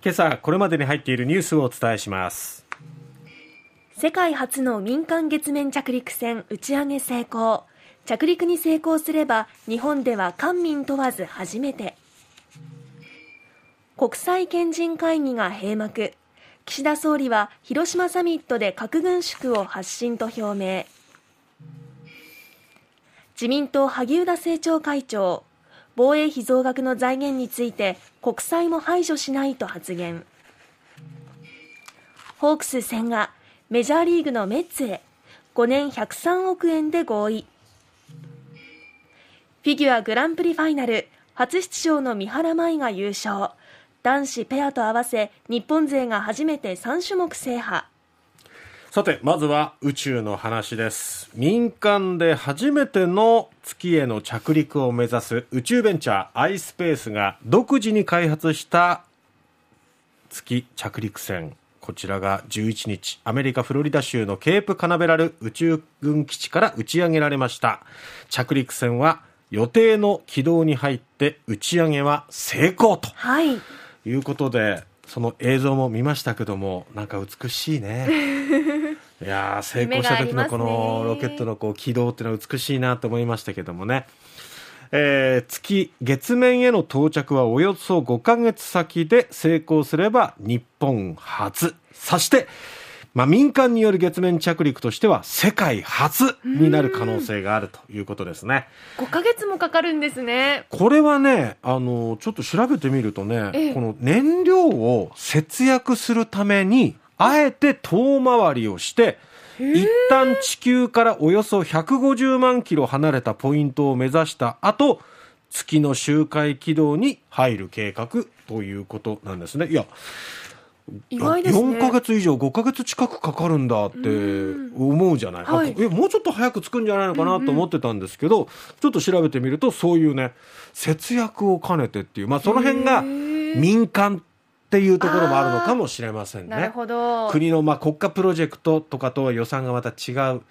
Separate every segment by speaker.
Speaker 1: 今朝これまでに入っているニュースをお伝えします。
Speaker 2: 世界初の民間月面着陸船打ち上げ成功。着陸に成功すれば日本では官民問わず初めて。国際賢人会議が閉幕。岸田総理は広島サミットで核軍縮を発信と表明。自民党萩生田政調会長。防衛費増額の財源について国債も排除しないと発言。ホークス戦がメジャーリーグのメッツへ。5年103億円で合意。フィギュアグランプリファイナル。初出場の三原舞依が優勝。男子ペアと合わせ日本勢が初めて3種目制覇。
Speaker 1: さてまずは宇宙の話です。民間で初めての月への着陸を目指す宇宙ベンチャー iSpace が独自に開発した月着陸船。こちらが11日アメリカ・フロリダ州のケープカナベラル宇宙軍基地から打ち上げられました。着陸船は予定の軌道に入って打ち上げは成功と、
Speaker 2: はい、
Speaker 1: いうことでその映像も見ましたけどもなんか美しいね。いや成功した時のこのロケットのこう軌道っていうのは美しいなと思いましたけどもね。えー、月月面への到着はおよそ5か月先で成功すれば日本初。そしてまあ、民間による月面着陸としては世界初になる可能性があるということですね。
Speaker 2: 5ヶ月もかかるんですね。
Speaker 1: これはね、あの、ちょっと調べてみるとね、ええ、この燃料を節約するために、あえて遠回りをして、一旦地球からおよそ150万キロ離れたポイントを目指した後、月の周回軌道に入る計画ということなんですね。いや、意外ですね。4か月以上5か月近くかかるんだって思うじゃない、はい、えもうちょっと早く着くんじゃないのかなと思ってたんですけど、うん。うん、ちょっと調べてみるとそういうね節約を兼ねてっていう、まあ、その辺が民間っていうところもあるのかもしれませんね。
Speaker 2: なるほど。
Speaker 1: 国のまあ国家プロジェクトとかとは予算がまた違う。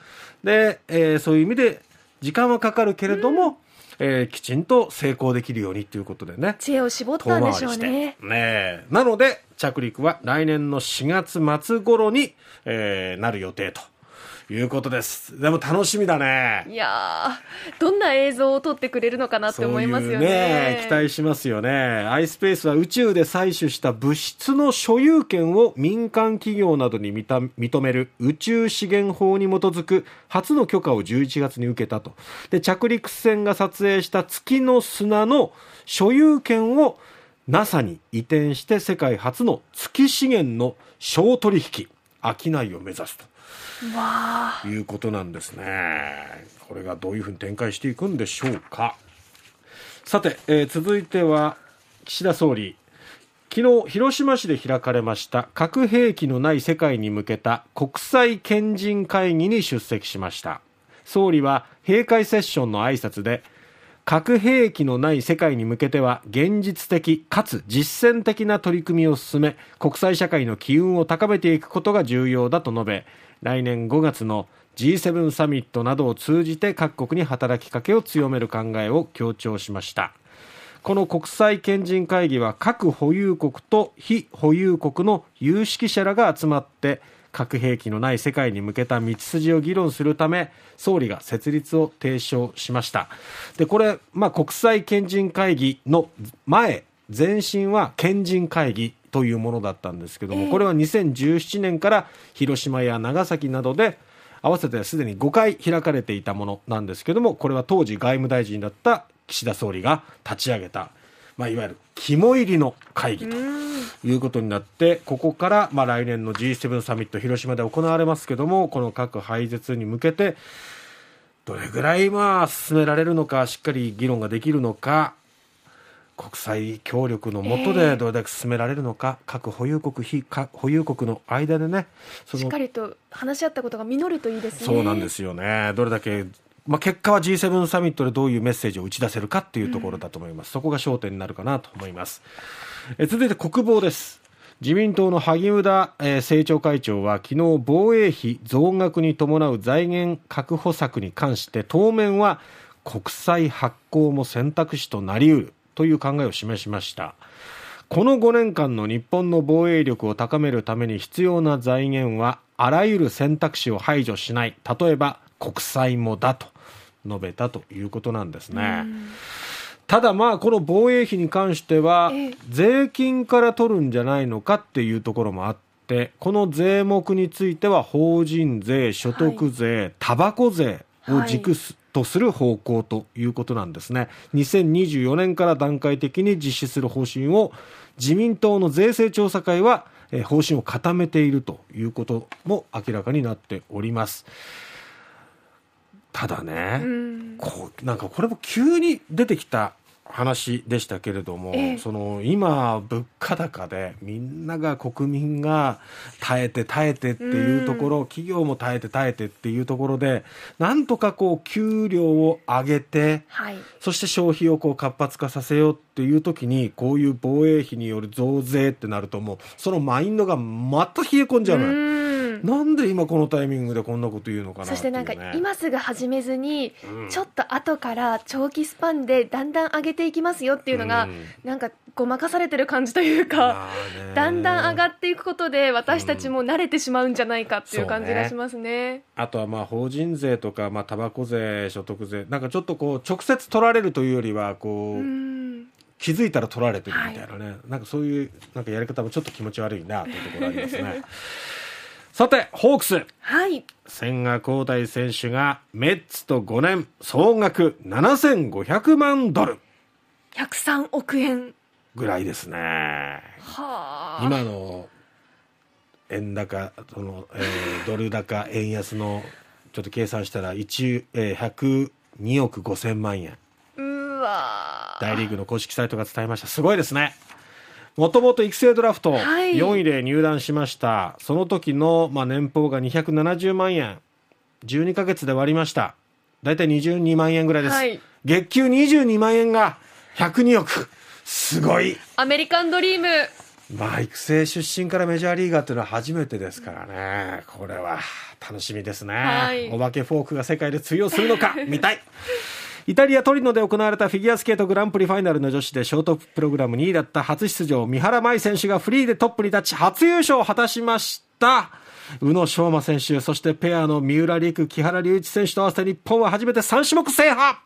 Speaker 1: で、えー、そういう意味で時間はかかるけれども、うんえー、きちんと成功できるようにということでね。
Speaker 2: 知恵を絞ったんでしょうね。
Speaker 1: ねなので着陸は来年の4月末頃に、えー、なる予定ということです。でも楽しみだね。
Speaker 2: いやどんな映像を撮ってくれるのかなって思いますよね。ね
Speaker 1: 期待しますよね。iSpace は宇宙で採取した物質の所有権を民間企業などに認める宇宙資源法に基づく初の許可を11月に受けたと。で、着陸船が撮影した月の砂の所有権を NASA に移転して世界初の月資源の小取引、商いを目指すと。いうことなんですね。これがどういうふうに展開していくんでしょうか。さて、えー、続いては岸田総理。昨日、広島市で開かれました核兵器のない世界に向けた国際賢人会議に出席しました。総理は閉会セッションの挨拶で、核兵器のない世界に向けては現実的かつ実践的な取り組みを進め国際社会の機運を高めていくことが重要だと述べ来年5月の G7 サミットなどを通じて各国に働きかけを強める考えを強調しました。この国際賢人会議は各保有国と非保有国の有識者らが集まって核兵器のない世界に向けた道筋を議論するため総理が設立を提唱しました。でこれ、まあ、国際賢人会議の前前身は賢人会議というものだったんですけども、えー、これは2017年から広島や長崎などで合わせてすでに5回開かれていたものなんですけどもこれは当時外務大臣だった岸田総理が立ち上げた、まあ、いわゆる肝入りの会議ということになってここから、まあ、来年の G7 サミット広島で行われますけどもこの核廃絶に向けてどれぐらいまあ進められるのかしっかり議論ができるのか国際協力の下でどれだけ進められるのか、えー、各保有国、非保有国の間でね
Speaker 2: しっかりと話し合ったことが実るといいですね。
Speaker 1: そうなんですよね。どれだけまあ、結果は G7 サミットでどういうメッセージを打ち出せるかっていうところだと思います、うん、そこが焦点になるかなと思います。え続いて国防です。自民党の萩生田、えー、政調会長は昨日防衛費増額に伴う財源確保策に関して当面は国債発行も選択肢となりうるという考えを示しました。この5年間の日本の防衛力を高めるために必要な財源はあらゆる選択肢を排除しない。例えば国債もだと述べたということなんですね。ただまあこの防衛費に関しては税金から取るんじゃないのかっていうところもあってこの税目については法人税所得税タバコ税を軸とする方向ということなんですね。2024年から段階的に実施する方針を自民党の税制調査会は方針を固めているということも明らかになっております。ただね、こうなんかこれも急に出てきた話でしたけれども、ええ、その今、物価高でみんなが国民が耐えて耐えてっていうところ、企業も耐えて耐えてっていうところでなんとかこう給料を上げて、はい、そして消費をこう活発化させようっていう時にこういう防衛費による増税ってなるともうそのマインドがまた冷え込んじゃうのよ。なんで今このタイミングでこんなこと言うのかな、
Speaker 2: ね、そしてなんか今すぐ始めずに、ちょっと後から長期スパンでだんだん上げていきますよっていうのが、うん、なんかごまかされてる感じというか、だんだん上がっていくことで私たちも慣れてしまうんじゃないかっていう感じがしますね。ね
Speaker 1: あとはまあ法人税とかまあタバコ税所得税。なんかちょっとこう直接取られるというよりはこう。う気づいたら取られてるみたいなね、はい、なんかそういうなんかやり方もちょっと気持ち悪いなというところありますね。さて、ホークス。
Speaker 2: はい。
Speaker 1: 千賀滉大選手がメッツと5年総額7500万ドル。
Speaker 2: 103億円。
Speaker 1: ぐらいですね。はあ。今の円高、その、えー、ドル高、円安の、ちょっと計算したら、1、えー、102億5000万円。
Speaker 2: うわ
Speaker 1: 大リーグの公式サイトが伝えました。すごいですね。もともと育成ドラフト4位で入団しました、はい、その時のまあ年俸が270万円。12か月で割りました。大体22万円ぐらいです、はい、月給22万円が102億。すごい。
Speaker 2: アメリカンドリーム。
Speaker 1: まあ育成出身からメジャーリーガーというのは初めてですからね。これは楽しみですね、はい、お化けフォークが世界で通用するのか。見たいイタリア・トリノで行われたフィギュアスケートグランプリファイナルの女子でショートプログラム2位だった初出場三原舞依選手がフリーでトップに立ち初優勝を果たしました。宇野昌磨選手そしてペアの三浦璃来木原龍一選手と合わせて日本は初めて3種目制覇。